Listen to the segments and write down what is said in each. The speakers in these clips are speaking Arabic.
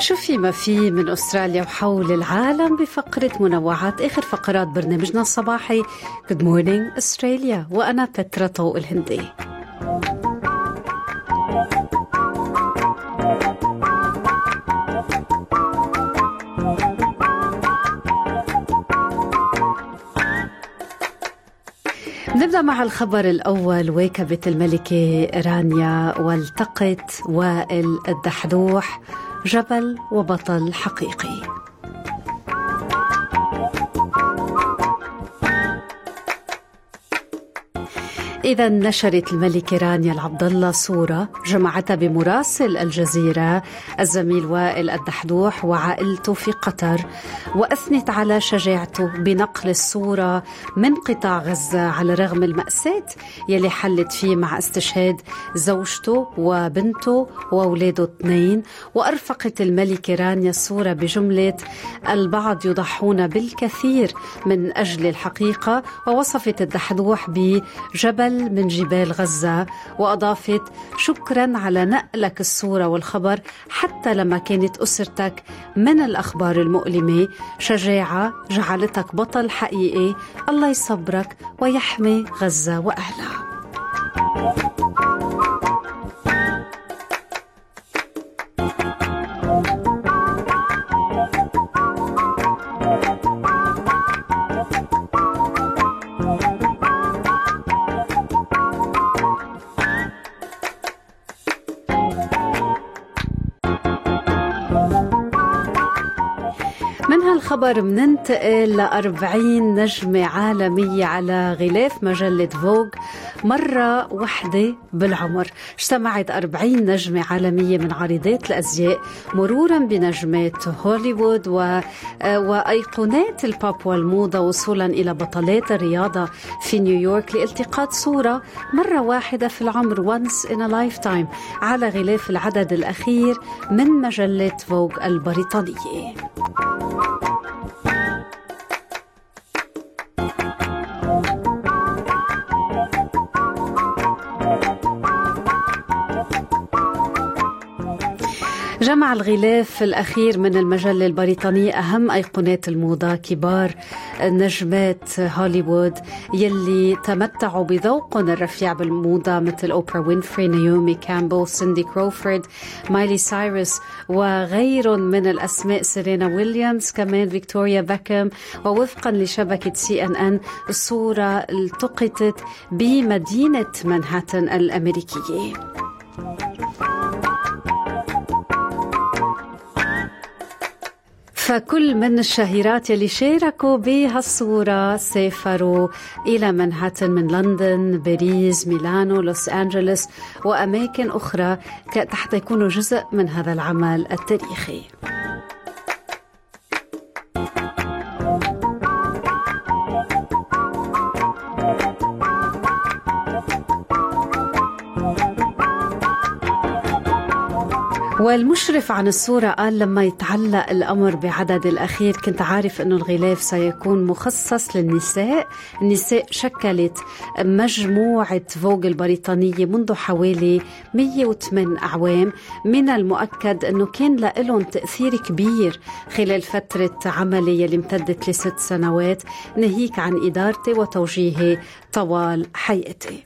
شوفي ما في من أستراليا وحول العالم بفقرة منوعات آخر فقرات برنامجنا الصباحي Good Morning أستراليا وأنا بترا طوق الهندي. نبدأ مع الخبر الأول واكبت الملكة رانيا والتقت وائل الدحدوح. جبل وبطل حقيقي. إذا نشرت الملكة رانيا العبد الله صورة جمعتها بمراسل الجزيرة. الزميل وائل الدحدوح وعائلته في قطر. وأثنت على شجاعته بنقل الصورة من قطاع غزة على رغم المأساة يلي حلت فيه مع استشهاد زوجته وبنته وأولاده اثنين. وأرفقت الملكة رانيا الصورة بجملة البعض يضحون بالكثير من أجل الحقيقة. ووصفت الدحدوح بجبل من جبال غزة وأضافت شكرا على نقلك الصورة والخبر حتى لما كانت أسرتك من الأخبار المؤلمة. شجاعة جعلتك بطل حقيقي. الله يصبرك ويحمي غزة وأهلها. من هالخبر مننتقل ل 40 نجمة عالمية على غلاف مجلة فوغ مرة واحدة بالعمر. اجتمعت 40 نجمة عالمية من عارضات الأزياء مرورا بنجمات هوليوود و... وأيقونات البوب والموضة وصولا إلى بطلات الرياضة في نيويورك لالتقاط صورة مرة واحدة في العمر once in a lifetime على غلاف العدد الأخير من مجلة فوغ البريطانية. جمع الغلاف الأخير من المجلة البريطانية أهم أيقونات الموضة كبار نجمات هوليوود يلي تمتعوا بالذوق الرفيع بالموضة مثل أوبرا وينفري نيومي كامبل سيندي كروفورد مايلي سايرس وغيرن من الأسماء سيرينا ويليامز كمان فيكتوريا بيكهام ووفقا لشبكة سي إن إن الصورة التقطت بمدينة منهاتن الأمريكية. فكل من الشهيرات يلي شاركوا بهالصورة سافروا إلى منهاتن من لندن باريس ميلانو لوس أنجلوس وأماكن أخرى حتى يكونوا جزء من هذا العمل التاريخي. والمشرف عن الصورة قال لما يتعلق الأمر بعدد الأخير كنت عارف أنه الغلاف سيكون مخصص للنساء. النساء شكلت مجموعة فوق البريطانية منذ حوالي 108 أعوام. من المؤكد أنه كان لهم تأثير كبير خلال فترة عملي اللي امتدت لست سنوات ناهيك عن إدارتي وتوجيهي طوال حياتي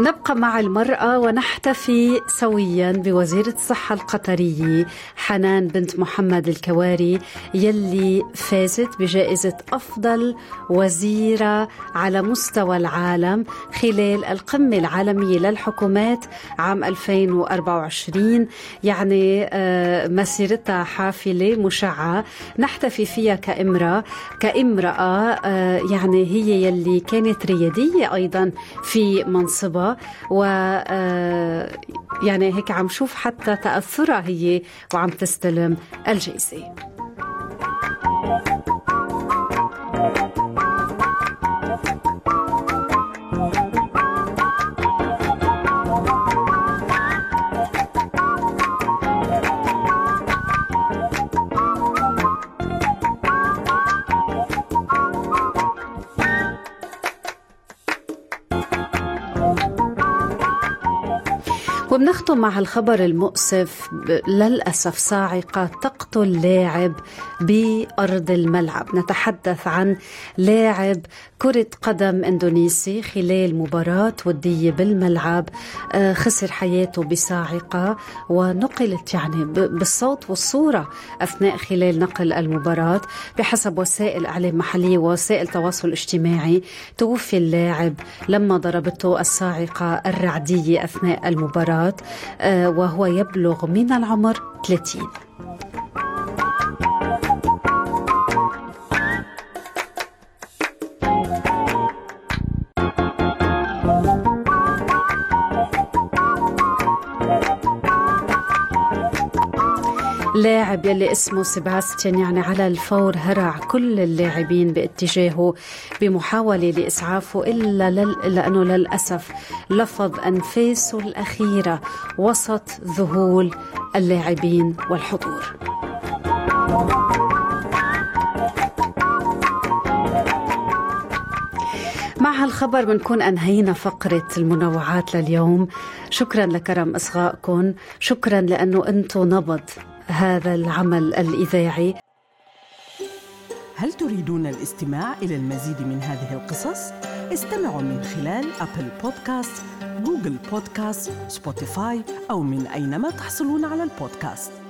نبقى مع المرأة ونحتفي سويا بوزيرة الصحة القطرية حنان بنت محمد الكواري يلي فازت بجائزة أفضل وزيرة على مستوى العالم خلال القمة العالمية للحكومات عام 2024 يعني مسيرتها حافلة مشعة. نحتفي فيها كامرأة. كامرأة يعني هي يلي كانت ريادية أيضا في منصبها. و آه، يعني هيك عم شوف حتى تأثرها هي وعم تستلم الجائزة. وبنختم مع الخبر المؤسف. للأسف صاعقة تقتل لاعب بأرض الملعب. نتحدث عن لاعب كرة قدم إندونيسي خلال مباراة ودية بالملعب. آه، خسر حياته بصاعقة ونقلت يعني بالصوت والصورة أثناء خلال نقل المباراة. بحسب وسائل إعلام محلية ووسائل تواصل اجتماعي توفي اللاعب لما ضربته الصاعقة الرعدية أثناء المباراة. السيارات آه، وهو يبلغ من العمر 30 لاعب يلي اسمه سيباستيان يعني على الفور هرع كل اللاعبين باتجاهه بمحاولة لإسعافه إلا, لل... إلا أنه للأسف لفظ أنفاسه الأخيرة وسط ذهول اللاعبين والحضور. مع هالخبر بنكون أنهينا فقرة المنوعات لليوم. شكرا لكرم إصغائكم. شكرا لأنه أنتم نبض هذا العمل الإذاعي هل تريدون الاستماع إلى المزيد من هذه القصص؟ استمعوا من خلال أبل بودكاست، جوجل بودكاست، سبوتيفاي أو من أينما تحصلون على البودكاست